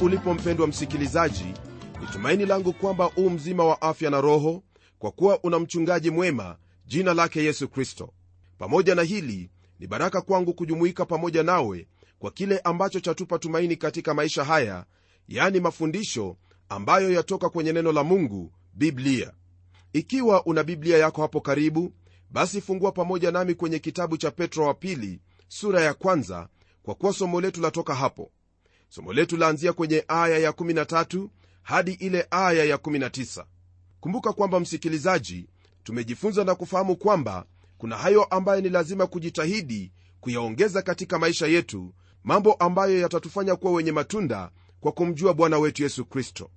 ulipo mpendwa msikilizaji ni tumaini langu kwamba u mzima wa afya na roho kwa kuwa una mchungaji mwema jina lake yesu kristo. Pamoja na hili ni baraka kwangu kujumuika pamoja nawe kwa kile ambacho chatupa tumaini katika maisha haya yani mafundisho ambayo yatoka kwenye neno la mungu biblia. Ikiwa una biblia yako hapo karibu basi fungua pamoja nami kwenye kitabu cha petro wa pili sura ya kwanza kwa kuwa somo letu latoka hapo somo letu laanzia kwenye aya ya 13 hadi ile aya ya 19 kumbuka kwamba msikilizaji tumejifunza na kufahamu kwamba kuna hayo ambayo ni lazima kujitahidi kuyaongeza katika maisha yetu mambo ambayo yatatufanya kuwa wenye matunda kwa kumjua bwana wetu yesu kristo.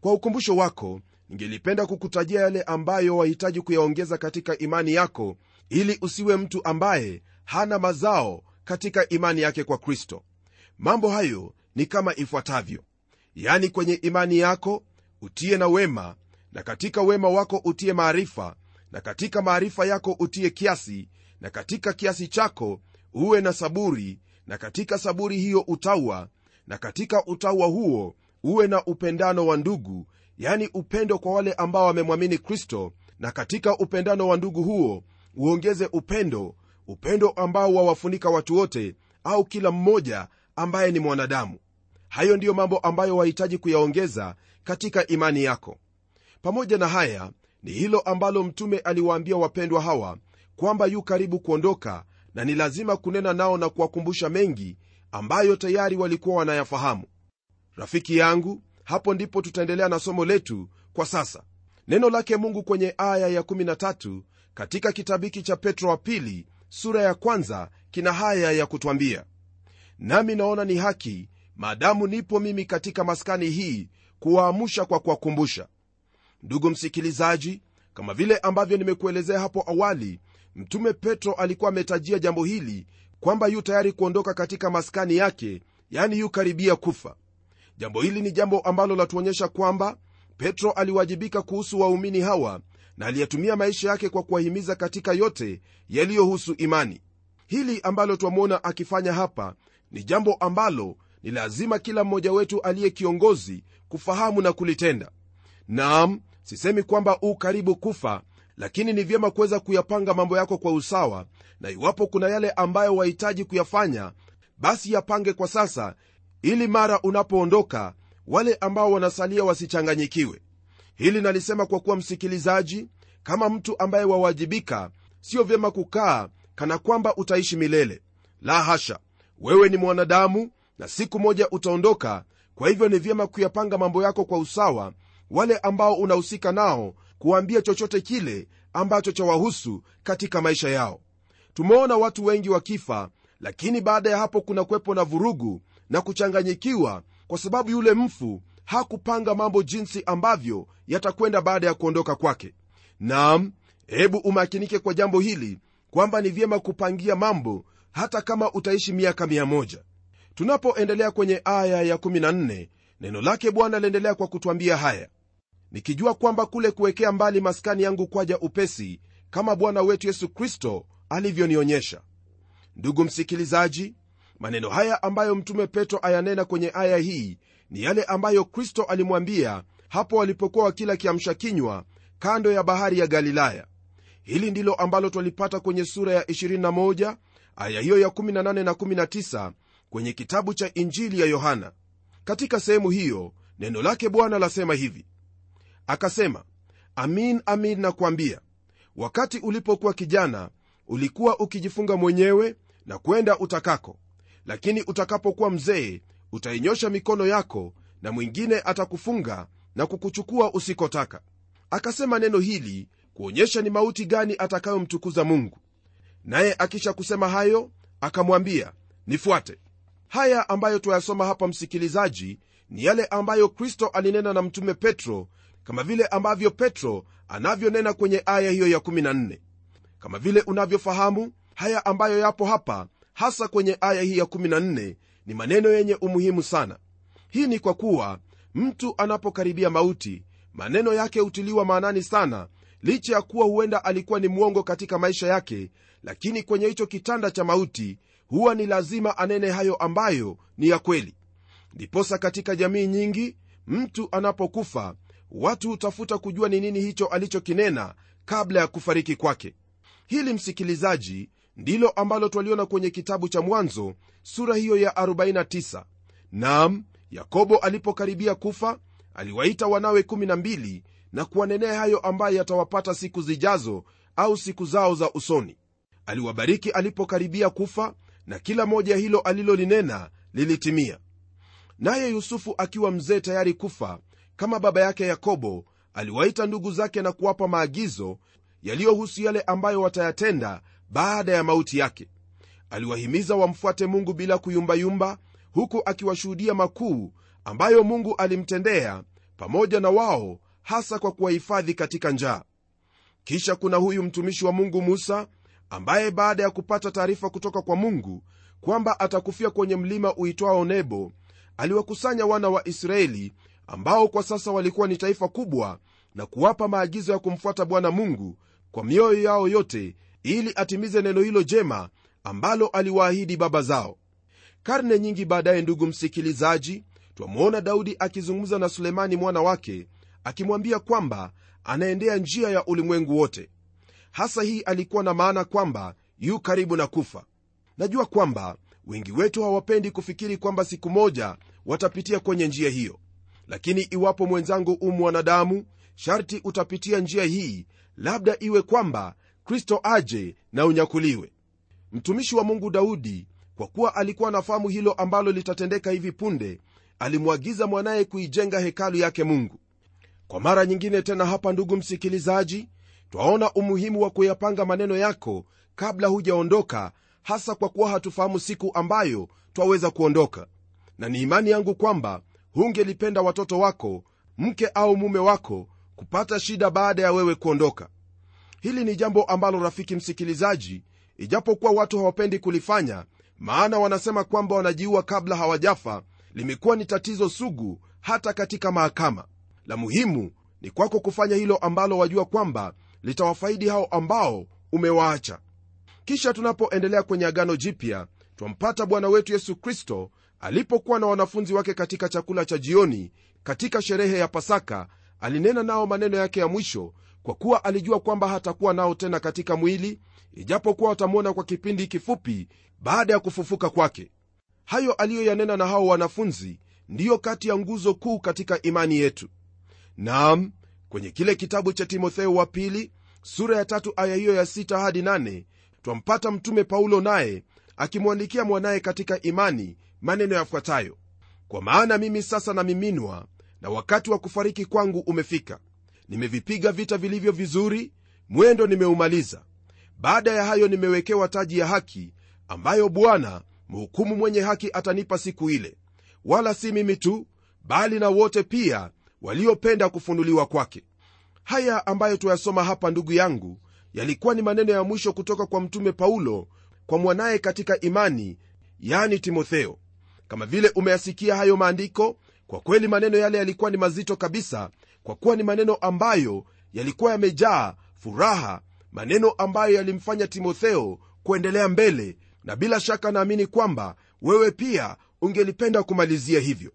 Kwa ukumbusho wako ningelipenda kukutajia yale ambayo wahitaji kuyaongeza katika imani yako ili usiwe mtu ambaye hana mazao katika imani yake kwa kristo. Mambo hayo ni kama ifuatavyo. Yani kwenye imani yako utie na wema na katika wema wako utie maarifa na katika maarifa yako utie kiasi na katika kiasi chako uwe na saburi na katika saburi hiyo utaua na katika utaua huo uwe na upendano wa ndugu yani upendo kwa wale ambao wamemwamini kristo na katika upendano wa ndugu huo uongeze upendo upendo ambao wawafunika watu wote au kila mmoja ambaye ni mwanadamu hayo ndiyo mambo ambayo wahitaji kuyaongeza katika imani yako. Pamoja na haya ni hilo ambalo mtume aliwaambia wapendwa hawa kwamba yu karibu kuondoka na ni lazima kunena nao na kuwakumbusha mengi ambayo tayari walikuwa wanayafahamu. Rafiki yangu hapo ndipo tutaendelea na somo letu kwa sasa. Neno lake mungu kwenye aya ya13 katika kitabu hiki cha petro wa pili sura ya kwanza kina haya ya kutwambia. Nami naona ni haki maadamu nipo mimi katika maskani hii kuwaamsha kwa kuwakumbusha. Ndugu msikilizaji kama vile ambavyo nimekuelezea hapo awali mtume petro alikuwa ametajia jambo hili kwamba yu tayari kuondoka katika maskani yake yani yu karibia kufa. Jambo hili ni jambo ambalo latuonyesha kwamba petro aliwajibika kuhusu waumini hawa na aliyetumia maisha yake kwa kuwahimiza katika yote yaliyohusu imani. Hili ambalo twamwona akifanya hapa ni jambo ambalo ni lazima kila mmoja wetu aliye kiongozi kufahamu na kulitenda. Naam sisemi kwamba u karibu kufa lakini ni vyema kuweza kuyapanga mambo yako kwa usawa na iwapo kuna yale ambayo wahitaji kuyafanya basi yapange kwa sasa ili mara unapoondoka wale ambao wanasalia wasichanganyikiwe. Hili nalisema kwa kuwa msikilizaji kama mtu ambaye wawajibika sio vyema kukaa kana kwamba utaishi milele. La hasha wewe ni mwanadamu na siku moja utaondoka. Kwa hivyo ni vyema kuyapanga mambo yako kwa usawa wale ambao unahusika nao kuwaambia chochote kile ambacho chawahusu katika maisha yao. Tumeona watu wengi wakifa lakini baada ya hapo kuna kwepo na vurugu na kuchanganyikiwa kwa sababu yule mfu hakupanga mambo jinsi ambavyo yatakwenda baada ya kuondoka kwake. Naam hebu umakinike kwa jambo hili kwamba ni vyema kupangia mambo hata kama utaishi miaka 1 tunapoendelea kwenye aya ya14 neno lake bwana liendelea kwa kutwambia haya nikijua kwamba kule kuwekea mbali maskani yangu kwaja upesi kama bwana wetu yesu kristo alivyonionyesha. Ndugu msikilizaji maneno haya ambayo mtume petro ayanena kwenye aya hii ni yale ambayo kristo alimwambia hapo walipokuwa wakila kiamsha kinywa kando ya bahari ya galilaya. Hili ndilo ambalo twalipata kwenye sura ya 21 aya hiyo ya 18 na 19 kwenye kitabu cha injili ya yohana. Katika sehemu hiyo neno lake bwana lasema hivi. Akasema amin amin nakwambia wakati ulipokuwa kijana ulikuwa ukijifunga mwenyewe na kwenda utakako. Lakini utakapokuwa mzee utainyosha mikono yako na mwingine atakufunga na kukuchukua usikotaka. Akasema neno hili kuonyesha ni mauti gani atakayomtukuza mungu. Naye akisha kusema hayo akamwambia nifuate haya ambayo twayasoma hapa msikilizaji ni yale ambayo kristo alinena na mtume petro kama vile ambavyo petro anavyonena kwenye aya hiyo ya 14 kama vile unavyofahamu haya ambayo yapo hapa hasa kwenye aya hii ya 14 ni maneno yenye umuhimu sana. Hii ni kwa kuwa mtu anapokaribia mauti maneno yake hutiliwa maanani sana licha ya kuwa huenda alikuwa ni mwongo katika maisha yake lakini kwenye hicho kitanda cha mauti huwa ni lazima anene hayo ambayo ni ya kweli. Ndiposa katika jamii nyingi mtu anapokufa watu hutafuta kujua ni nini hicho alichokinena kabla ya kufariki kwake. Hili msikilizaji ndilo ambalo twaliona kwenye kitabu cha mwanzo sura hiyo ya 49 nam yakobo alipokaribia kufa aliwaita wanawe 12 na kuwanenea hayo ambayo yatawapata siku zijazo au siku zao za usoni. Aliwabariki alipokaribia kufa na kila moja hilo alilolinena lilitimia. Naye yusufu akiwa mzee tayari kufa kama baba yake yakobo aliwaita ndugu zake na kuwapa maagizo yaliyohusu yale ambayo watayatenda baada ya mauti yake. Aliwahimiza wamfuate mungu bila kuyumbayumba huku akiwashuhudia makuu ambayo mungu alimtendea pamoja na wao hasa kwa kuwahifadhi katika njaa. Kisha kuna huyu mtumishi wa mungu musa ambaye baada ya kupata taarifa kutoka kwa mungu kwamba atakufia kwenye mlima uitwao nebo aliwakusanya wana wa israeli ambao kwa sasa walikuwa ni taifa kubwa na kuwapa maagizo ya kumfuata bwana mungu kwa mioyo yao yote ili atimize neno hilo jema ambalo aliwaahidi baba zao. Karne nyingi baadaye ndugu msikilizaji twamwona daudi akizungumza na sulemani mwana wake akimwambia kwamba anaendea njia ya ulimwengu wote hasa hii alikuwa na maana kwamba yu karibu na kufa. Najua kwamba wengi wetu hawapendi kufikiri kwamba siku moja watapitia kwenye njia hiyo. Lakini iwapo mwenzangu u mwanadamu sharti utapitia njia hii labda iwe kwamba kristo aje na unyakuliwe. Mtumishi wa mungu daudi kwa kuwa alikuwa anafahamu hilo ambalo litatendeka hivi punde alimwagiza mwanaye kuijenga hekalu yake mungu. Kwa mara nyingine tena hapa ndugu msikilizaji twaona umuhimu wa kuyapanga maneno yako kabla hujaondoka hasa kwa kuwa hatufahamu siku ambayo twaweza kuondoka. Na ni imani yangu kwamba hungelipenda watoto wako mke au mume wako kupata shida baada ya wewe kuondoka. Hili ni jambo ambalo rafiki msikilizaji ijapokuwa watu hawapendi kulifanya maana wanasema kwamba wanajiua kabla hawajafa limekuwa ni tatizo sugu hata katika mahakama. La muhimu ni kwako kufanya hilo ambalo wajua kwamba litawafaidi hao ambao umewaacha. Kisha tunapoendelea kwenye agano jipya twampata bwana wetu yesu kristo alipokuwa na wanafunzi wake katika chakula cha jioni katika sherehe ya pasaka alinena nao maneno yake ya mwisho kwa kuwa alijua kwamba hatakuwa nao tena katika mwili ijapokuwa watamwona kwa kipindi kifupi baada ya kufufuka kwake. Hayo aliyoyanena na hao wanafunzi ndiyo kati ya nguzo kuu katika imani yetu. Naam kwenye kile kitabu cha timotheo wa pili sura ya tatu aya hiyo ya sita hadi nane twampata mtume paulo naye akimwandikia mwanaye katika imani maneno yafuatayo. Kwa maana mimi sasa namiminwa na wakati wa kufariki kwangu umefika. Nimevipiga vita vilivyo vizuri mwendo nimeumaliza. Baada ya hayo nimewekewa taji ya haki ambayo bwana mhukumu mwenye haki atanipa siku ile. Wala si mimi tu bali na wote pia waliopenda kufunuliwa kwake. Haya ambayo tuyasoma hapa ndugu yangu yalikuwa ni maneno ya mwisho kutoka kwa mtume paulo kwa mwanaye katika imani yani timotheo. Kama vile umeyasikia hayo maandiko kwa kweli maneno yale yalikuwa ni mazito kabisa kwa kuwa ni maneno ambayo yalikuwa yamejaa furaha maneno ambayo yalimfanya timotheo kuendelea mbele. Na bila shaka naamini kwamba wewe pia ungelipenda kumalizia hivyo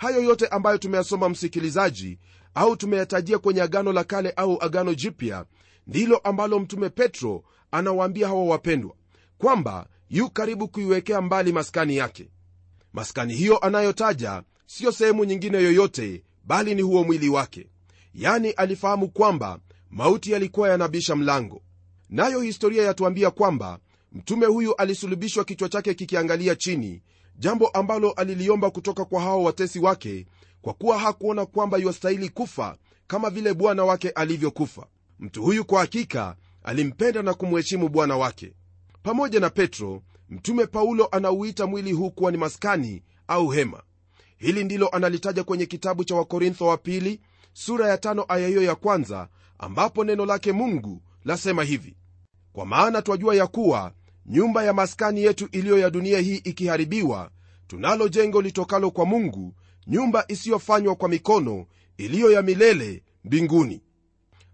hayo yote ambayo tumeyasoma msikilizaji au tumeyatajia kwenye agano la kale au agano jipya ndilo ambalo mtume petro anawaambia hawa wapendwa kwamba yu karibu kuiwekea mbali maskani yake. Maskani hiyo anayotaja siyo sehemu nyingine yoyote bali ni huo mwili wake. Yani alifahamu kwamba mauti yalikuwa yanabisha mlango. Nayo historia yatuambia kwamba mtume huyu alisulubishwa kichwa chake kikiangalia chini jambo ambalo aliliomba kutoka kwa hao watesi wake kwa kuwa hakuona kwamba iwastahili kufa kama vile bwana wake alivyokufa. Mtu huyu kwa hakika alimpenda na kumheshimu bwana wake. Pamoja na petro mtume paulo anauita mwili huu kuwa ni maskani au hema. Hili ndilo analitaja kwenye kitabu cha wakorintho wa pili sura ya tano aya hiyo ya kwanza ambapo neno lake mungu lasema hivi. Kwa maana twajua ya kuwa nyumba ya maskani yetu iliyo ya dunia hii ikiharibiwa tunalo jengo litokalo kwa mungu nyumba isiyofanywa kwa mikono iliyo ya milele mbinguni.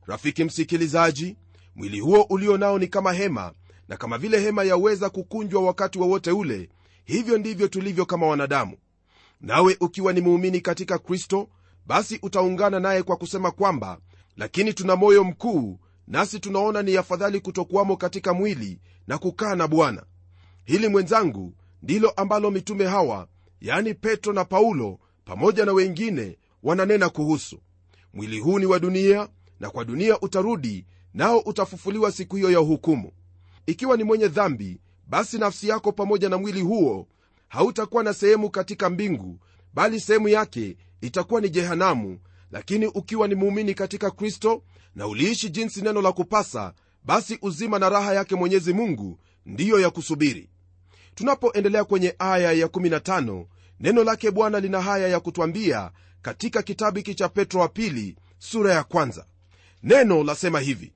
Rafiki msikilizaji mwili huo ulio nao ni kama hema na kama vile hema yaweza kukunjwa wakati wowote wa ule hivyo ndivyo tulivyo kama wanadamu. Nawe ukiwa ni muumini katika kristo basi utaungana naye kwa kusema kwamba lakini tuna moyo mkuu nasi tunaona ni afadhali kutokuwamo katika mwili na kukaa na bwana. Hili mwenzangu ndilo ambalo mitume hawa yani petro na paulo pamoja na wengine wananena kuhusu. Mwili huu ni wa dunia na kwa dunia utarudi nao utafufuliwa siku hiyo ya hukumu. Ikiwa ni mwenye dhambi basi nafsi yako pamoja na mwili huo hautakuwa na sehemu katika mbingu bali sehemu yake itakuwa ni jehanamu. Lakini ukiwa ni muumini katika kristo na uliishi jinsi neno la kupasa basi uzima na raha yake mwenyezi mungu ndiyo ya kusubiri. Tunapoendelea kwenye aya ya 15 neno lake bwana lina haya ya kutwambia katika kitabu hiki cha petro wa pili sura ya kwanza. Neno lasema hivi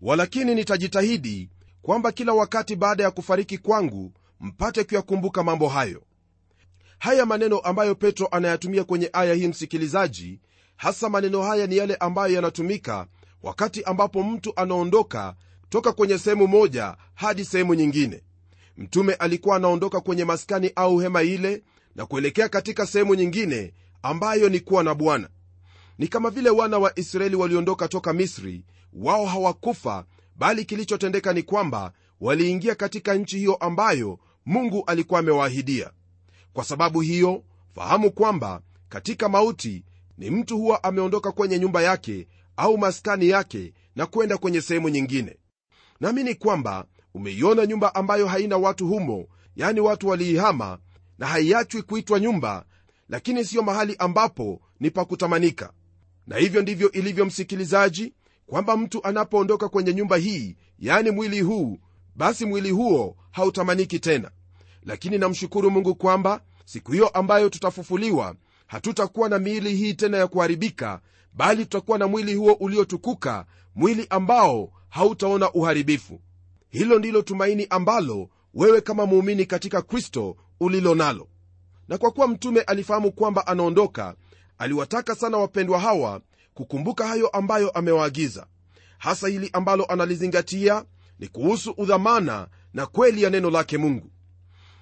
walakini nitajitahidi kwamba kila wakati baada ya kufariki kwangu mpate kuyakumbuka mambo hayo. Haya maneno ambayo petro anayatumia kwenye aya hii msikilizaji hasa maneno haya ni yale ambayo yanatumika wakati ambapo mtu anaondoka toka kwenye sehemu moja hadi sehemu nyingine. Mtume alikuwa anaondoka kwenye maskani au hema ile na kuelekea katika sehemu nyingine ambayo ni kuwa na bwana. Ni kama vile wana wa israeli waliondoka toka misri wao hawakufa bali kilichotendeka ni kwamba waliingia katika nchi hiyo ambayo mungu alikuwa amewaahidia kwa sababu hiyo fahamu kwamba katika mauti ni mtu huwa ameondoka kwenye nyumba yake au maskani yake na kwenda kwenye sehemu nyingine. Naamini kwamba umeiona nyumba ambayo haina watu humo yani watu waliihama na haiachwi kuitwa nyumba lakini siyo mahali ambapo ni pa kutamanika. Na hivyo ndivyo ilivyo msikilizaji kwamba mtu anapoondoka kwenye nyumba hii yani mwili huu basi mwili huo hautamaniki tena. Lakini namshukuru mungu kwamba siku hiyo ambayo tutafufuliwa hatutakuwa na miili hii tena ya kuharibika bali tutakuwa na mwili huo uliotukuka mwili ambao hautaona uharibifu. Hilo ndilo tumaini ambalo wewe kama muumini katika kristo ulilo nalo. Na kwa kuwa mtume alifahamu kwamba anaondoka aliwataka sana wapendwa hawa kukumbuka hayo ambayo amewaagiza. Hasa hili ambalo analizingatia ni kuhusu udhamana na kweli ya neno lake mungu.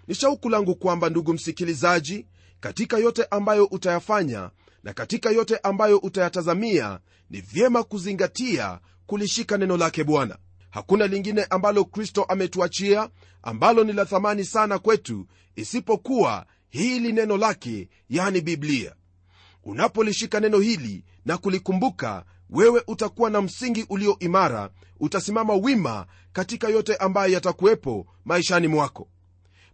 Ni shauku langu kwamba ndugu msikilizaji katika yote ambayo utayafanya na katika yote ambayo utayatazamia ni vyema kuzingatia kulishika neno lake bwana. Hakuna lingine ambalo kristo ametuachia ambalo ni la thamani sana kwetu isipokuwa hili neno lake yani biblia. Unapolishika neno hili na kulikumbuka wewe utakuwa na msingi ulio imara utasimama wima katika yote ambayo yatakuwepo maishani mwako.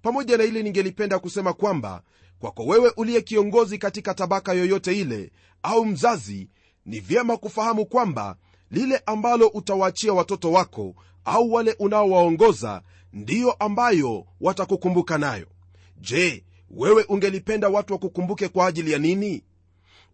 Pamoja na hili ningelipenda kusema kwamba kwako wewe uliye kiongozi katika tabaka yoyote ile au mzazi ni vyema kufahamu kwamba lile ambalo utawaachia watoto wako au wale unaowaongoza ndiyo ambayo watakukumbuka nayo. Je wewe ungelipenda watu wakukumbuke kwa ajili ya nini?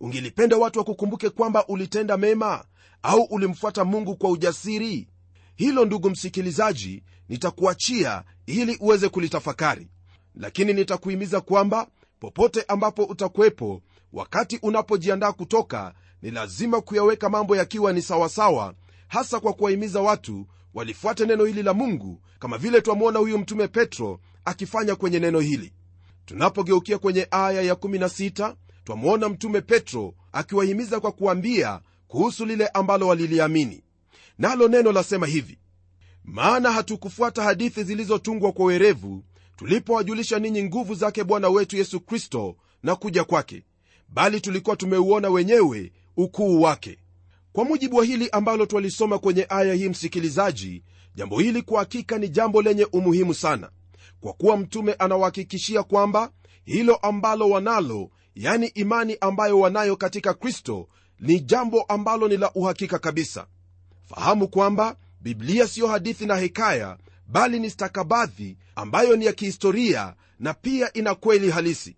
Ungelipenda watu wakukumbuke kwamba ulitenda mema au ulimfuata mungu kwa ujasiri? Hilo ndugu msikilizaji nitakuachia ili uweze kulitafakari. Lakini nitakuhimiza kwamba popote ambapo utakuwepo wakati unapojiandaa kutoka ni lazima kuyaweka mambo yakiwa ni sawasawa hasa kwa kuwahimiza watu walifuate neno hili la mungu kama vile twamwona huyu mtume petro akifanya kwenye neno hili. Tunapogeukia kwenye aya ya16 twamwona mtume petro akiwahimiza kwa kuambia kuhusu lile ambalo waliliamini. Nalo neno lasema hivi maana hatukufuata hadithi zilizotungwa kwa werevu tulipowajulisha ninyi nguvu zake bwana wetu yesu kristo na kuja kwake bali tulikuwa tumeuona wenyewe ukuu wake. Kwa mujibu wa hili ambalo twalisoma kwenye aya hii msikilizaji jambo hili kwa hakika ni jambo lenye umuhimu sana kwa kuwa mtume anawahakikishia kwamba hilo ambalo wanalo yani imani ambayo wanayo katika kristo ni jambo ambalo ni la uhakika kabisa. Fahamu kwamba biblia siyo hadithi na hekaya bali ni stakabadhi ambayo ni ya kihistoria na pia ina kweli halisi.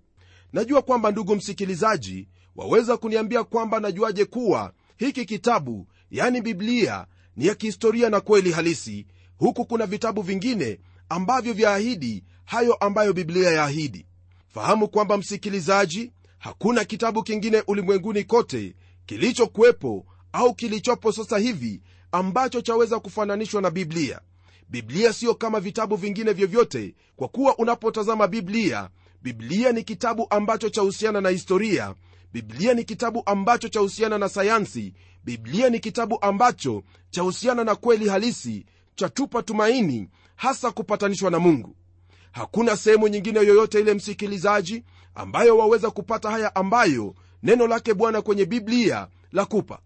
Najua kwamba ndugu msikilizaji waweza kuniambia kwamba najuaje kuwa hiki kitabu yani biblia ni ya kihistoria na kweli halisi. Huku kuna vitabu vingine ambavyo vyaahidi hayo ambayo biblia yaahidi. Fahamu kwamba msikilizaji hakuna kitabu kingine ulimwenguni kote kilichokuwepo au kilichopo sasa hivi ambacho chaweza kufananishwa na biblia biblia siyo kama vitabu vingine vyovyote kwa kuwa unapotazama biblia biblia ni kitabu ambacho chahusiana na historia biblia ni kitabu ambacho chahusiana na sayansi biblia ni kitabu ambacho chahusiana na kweli halisi chatupa tumaini hasa kupatanishwa na mungu. Hakuna sehemu nyingine yoyote ile msikilizaji ambayo waweza kupata haya ambayo neno lake bwana kwenye biblia la kupa.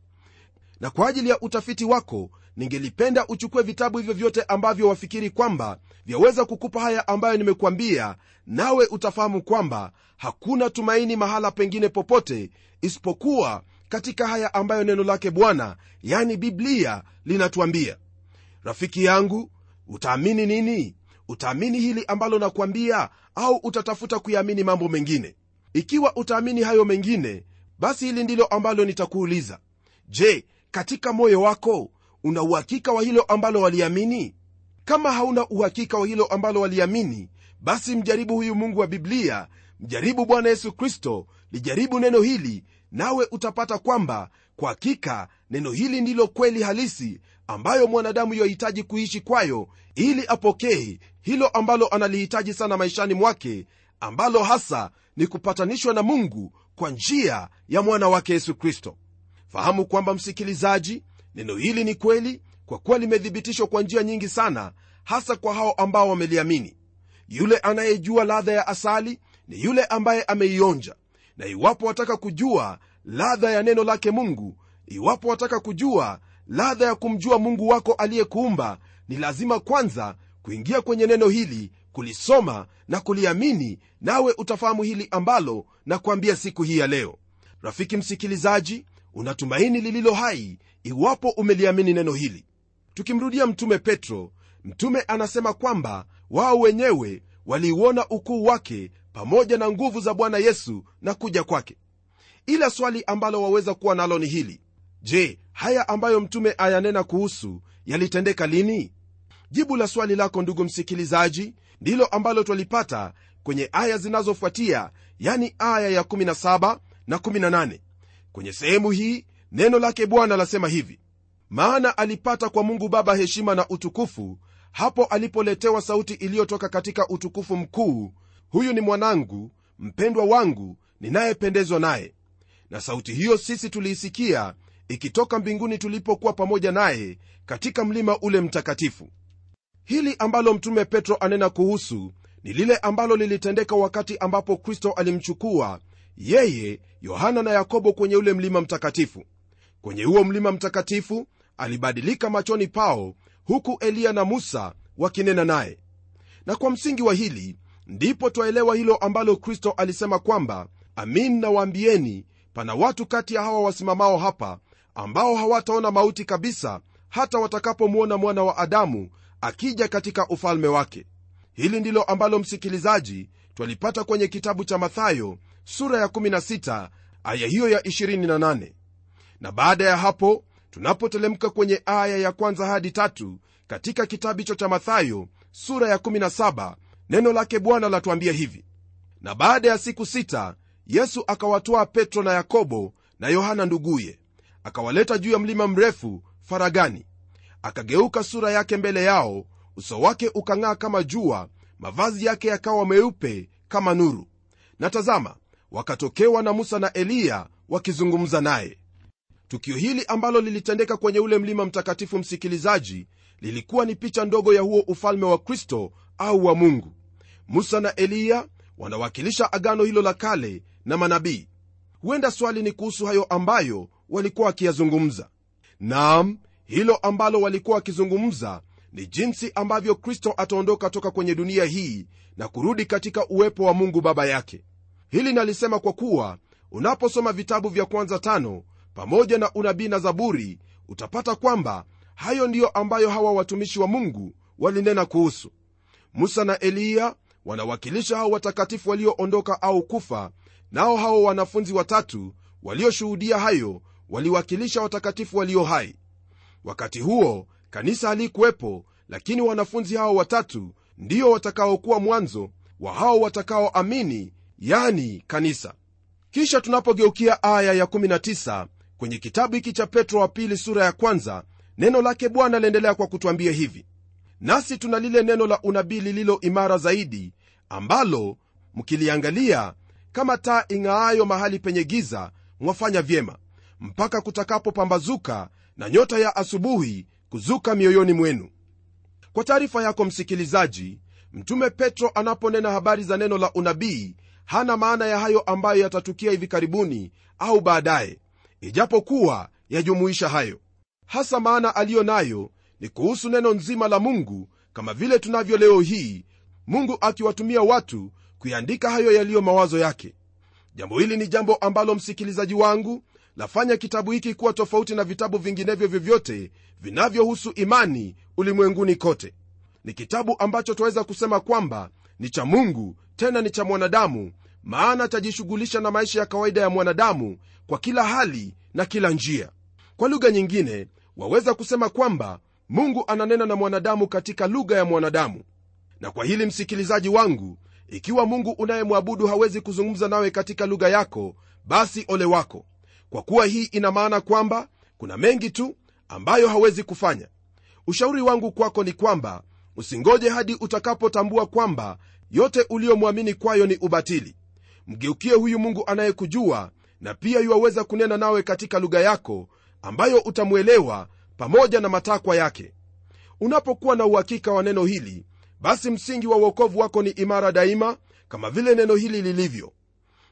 Na kwa ajili ya utafiti wako ningelipenda uchukue vitabu hivyo vyote ambavyo wafikiri kwamba vyaweza kukupa haya ambayo nimekuambia nawe utafahamu kwamba hakuna tumaini mahala pengine popote isipokuwa katika haya ambayo neno lake bwana yani biblia linatuambia. Rafiki yangu utaamini nini? Utaamini hili ambalo nakwambia au utatafuta kuyaamini mambo mengine? Ikiwa utaamini hayo mengine basi hili ndilo ambalo nitakuuliza. Je katika moyo wako una uhakika wa hilo ambalo waliamini? Kama hauna uhakika wa hilo ambalo waliamini basi mjaribu huyu mungu wa biblia mjaribu bwana yesu kristo lijaribu neno hili nawe utapata kwamba kwa hakika neno hili ndilo kweli halisi ambayo mwanadamu yohitaji kuishi kwayo ili apokee hilo ambalo analihitaji sana maishani mwake ambalo hasa ni kupatanishwa na mungu kwa njia ya mwana wake yesu kristo. Fahamu kwamba msikilizaji neno hili ni kweli kwa kuwa limethibitishwa kwa njia nyingi sana hasa kwa hao ambao wameliamini. Yule anayejua ladha ya asali ni yule ambaye ameionja. Na iwapo wataka kujua ladha ya neno lake mungu iwapo wataka kujua ladha ya kumjua mungu wako aliyekuumba ni lazima kwanza kuingia kwenye neno hili kulisoma na kuliamini nawe utafahamu hili ambalo na kuambia siku hii ya leo. Rafiki msikilizaji unatumaini lililo hai iwapo umeliamini neno hili. Tukimrudia mtume petro mtume anasema kwamba wao wenyewe waliuona ukuu wake pamoja na nguvu za bwana yesu na kuja kwake. Ila swali ambalo waweza kuwa nalo ni hili. Je haya ambayo mtume ayanena kuhusu yalitendeka lini? Jibu la swali lako ndugu msikilizaji ndilo ambalo twalipata kwenye aya zinazofuatia yani aya ya17 na 18 kwenye sehemu hii neno lake bwana lasema hivi maana alipata kwa mungu baba heshima na utukufu hapo alipoletewa sauti iliyotoka katika utukufu mkuu huyu ni mwanangu mpendwa wangu ninayependezwa naye na sauti hiyo sisi tuliisikia ikitoka mbinguni tulipokuwa pamoja naye katika mlima ule mtakatifu. Hili ambalo mtume petro anena kuhusu ni lile ambalo lilitendeka wakati ambapo kristo alimchukua yeye yohana na yakobo kwenye ule mlima mtakatifu. Kwenye huo mlima mtakatifu alibadilika machoni pao huku eliya na musa wakinena naye. Na kwa msingi wa hili ndipo twaelewa hilo ambalo kristo alisema kwamba amin nawaambieni pana watu kati ya hawa wasimamao hapa ambao hawataona mauti kabisa hata watakapomwona mwana wa adamu akija katika ufalme wake. Hili ndilo ambalo msikilizaji twalipata kwenye kitabu cha mathayo sura ya 16 aya hiyo ya 28 na baada ya hapo tunapotelemka kwenye aya ya kwanza hadi tatu katika kitabu hicho cha mathayo sura ya 17 neno lake bwana latuambia hivi. Na baada ya siku sita yesu akawatwaa petro na yakobo na yohana nduguye akawaleta juu ya mlima mrefu faragani. Akageuka sura yake mbele yao uso wake ukang'aa kama jua mavazi yake yakawa meupe kama nuru. Na tazama wakatokewa na musa na eliya wakizungumza naye. Tukio hili ambalo lilitendeka kwenye ule mlima mtakatifu msikilizaji lilikuwa ni picha ndogo ya huo ufalme wa kristo au wa mungu. Musa na eliya wanawakilisha agano hilo la kale na manabii. Huenda swali ni kuhusu hayo ambayo walikuwa wakiyazungumza. Naam hilo ambalo walikuwa wakizungumza ni jinsi ambavyo kristo ataondoka toka kwenye dunia hii na kurudi katika uwepo wa mungu baba yake hili nalisema kwa kuwa unaposoma vitabu vya kwanza tano pamoja na unabii na zaburi utapata kwamba hayo ndiyo ambayo hawa watumishi wa mungu walinena kuhusu. Musa na eliya wanawakilisha hao watakatifu walioondoka au kufa nao hao wanafunzi watatu walioshuhudia hayo waliwakilisha watakatifu walio hai. Wakati huo kanisa halikuwepo lakini wanafunzi hao watatu ndio watakaokuwa mwanzo wa hao watakaoamini yani kanisa. Kisha tunapogeukia aya ya19 kwenye kitabu hiki cha petro wa pili sura ya kwanza neno lake bwana liendelea kwa kutwambia hivi nasi tuna lile neno la unabii lililo imara zaidi ambalo mkiliangalia kama taa ing'aayo mahali penye giza mwafanya vyema mpaka kutakapopambazuka na nyota ya asubuhi kuzuka mioyoni mwenu. Kwa taarifa yako msikilizaji mtume petro anaponena habari za neno la unabii hana maana ya hayo ambayo yatatukia hivi karibuni au baadaye ijapokuwa yajumuisha hayo. Hasa maana aliyo nayo ni kuhusu neno nzima la mungu kama vile tunavyo leo hii mungu akiwatumia watu kuiandika hayo yaliyo mawazo yake. Jambo hili ni jambo ambalo msikilizaji wangu lafanya kitabu hiki kuwa tofauti na vitabu vinginevyo vyovyote vinavyohusu imani ulimwenguni kote. Ni kitabu ambacho twaweza kusema kwamba ni cha mungu tena ni cha mwanadamu maana atajishughulisha na maisha ya kawaida ya mwanadamu kwa kila hali na kila njia. Kwa lugha nyingine waweza kusema kwamba mungu ananena na mwanadamu katika lugha ya mwanadamu. Na kwa hili msikilizaji wangu ikiwa mungu unayemwabudu hawezi kuzungumza nawe katika lugha yako basi ole wako. Kwa kuwa hii ina maana kwamba kuna mengi tu ambayo hawezi kufanya. Ushauri wangu kwako ni kwamba usingoje hadi utakapotambua kwamba yote uliyomwamini kwayo ni ubatili mgeukie huyu mungu anayekujua na pia yuwaweza kunena nawe katika lugha yako ambayo utamwelewa pamoja na matakwa yake. Unapokuwa na uhakika wa neno hili basi msingi wa uokovu wako ni imara daima kama vile neno hili lilivyo.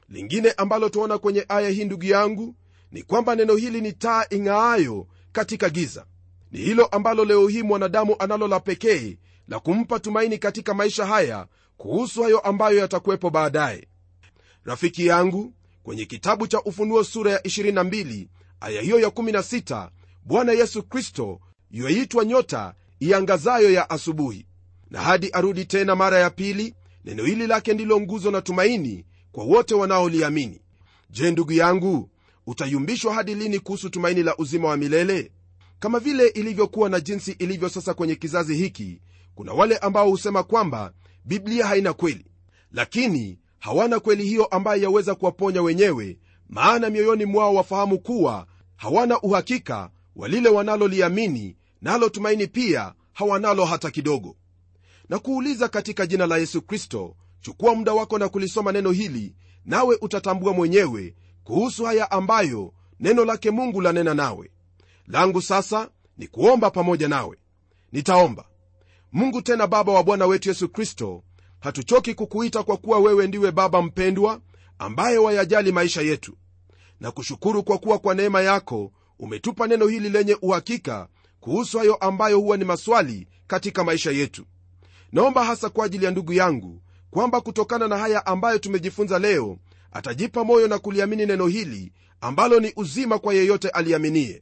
Lingine ambalo tuona kwenye aya hii ndugu yangu ni kwamba neno hili ni taa ing'aayo katika giza. Ni hilo ambalo leo hii mwanadamu analo la pekee la kumpa tumaini katika maisha haya kuhusu hayo ambayo yatakuwepo baadaye rafiki yangu kwenye kitabu cha ufunuo sura ya 22 aya hiyo ya 16 bwana yesu kristo yuaitwa nyota iangazayo ya asubuhi. Na hadi arudi tena mara ya pili neno hili lake ndilo nguzo na tumaini kwa wote wanaoliamini. Je ndugu yangu utayumbishwa hadi lini kuhusu tumaini la uzima wa milele? Kama vile ilivyokuwa na jinsi ilivyo sasa kwenye kizazi hiki kuna wale ambao husema kwamba biblia haina kweli. Lakini hawana kweli hiyo ambayo yaweza kuwaponya wenyewe maana mioyoni mwao wafahamu kuwa hawana uhakika wa lile wanaloliamini nalo tumaini pia hawanalo hata kidogo. Na kuuliza katika jina la yesu kristo chukua muda wako na kulisoma neno hili nawe utatambua mwenyewe kuhusu haya ambayo neno lake mungu lanena nawe. Langu sasa ni kuomba pamoja nawe. Nitaomba. Mungu tena baba wa bwana wetu yesu kristo hatuchoki kukuita kwa kuwa wewe ndiwe baba mpendwa ambaye wayajali maisha yetu. Na kushukuru kwa kuwa kwa neema yako umetupa neno hili lenye uhakika kuhusu hayo ambayo huwa ni maswali katika maisha yetu. Naomba hasa kwa ajili ya ndugu yangu kwamba kutokana na haya ambayo tumejifunza leo atajipa moyo na kuliamini neno hili ambalo ni uzima kwa yeyote aliaminie.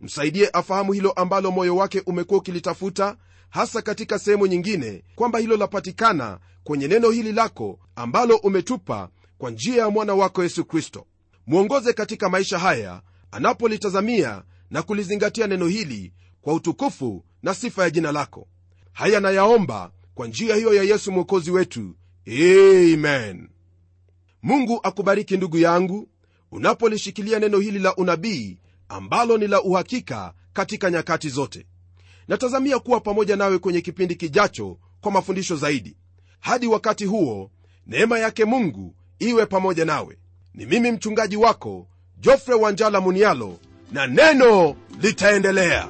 Msaidie afahamu hilo ambalo moyo wake umekuwa ukilitafuta hasa katika sehemu nyingine kwamba hilo lapatikana kwenye neno hili lako ambalo umetupa kwa njia ya mwana wako yesu kristo. Mwongoze katika maisha haya anapolitazamia na kulizingatia neno hili kwa utukufu na sifa ya jina lako. Haya nayaomba kwa njia hiyo ya yesu mwokozi wetu. Amen. Mungu akubariki ndugu yangu unapolishikilia neno hili la unabii ambalo ni la uhakika katika nyakati zote natazamia kuwa pamoja nawe kwenye kipindi kijacho kwa mafundisho zaidi. Hadi wakati huo neema yake mungu iwe pamoja nawe. Ni mimi mchungaji wako jofre wanjala munialo na neno litaendelea.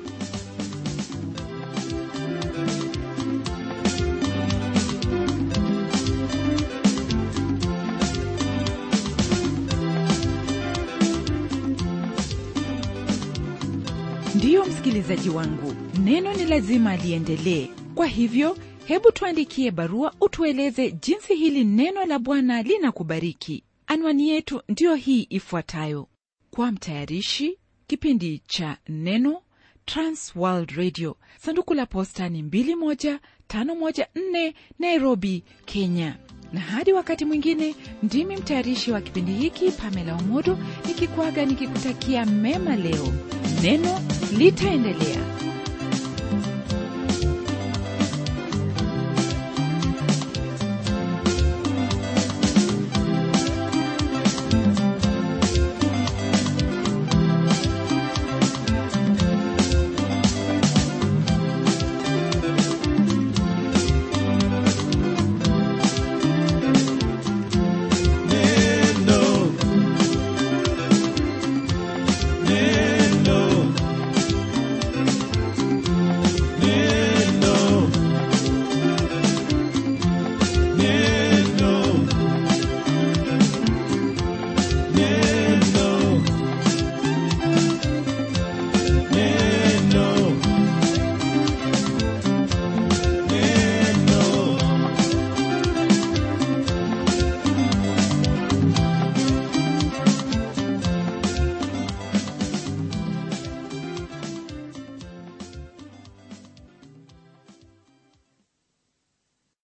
Ndiyo msikilizaji wangu neno ni lazima liendelee. Kwa hivyo hebu tuandikie barua utueleze jinsi hili neno la bwana linakubariki. Anwani yetu ndiyo hii ifuatayo. Kwa mtayarishi kipindi cha neno transworld radio. Sanduku la posta ni 21514 nairobi kenya. Na hadi wakati mwingine ndimi mtayarishi wa kipindi hiki pamela omodo nikikwaga nikikutakia mema leo. Neno litaendelea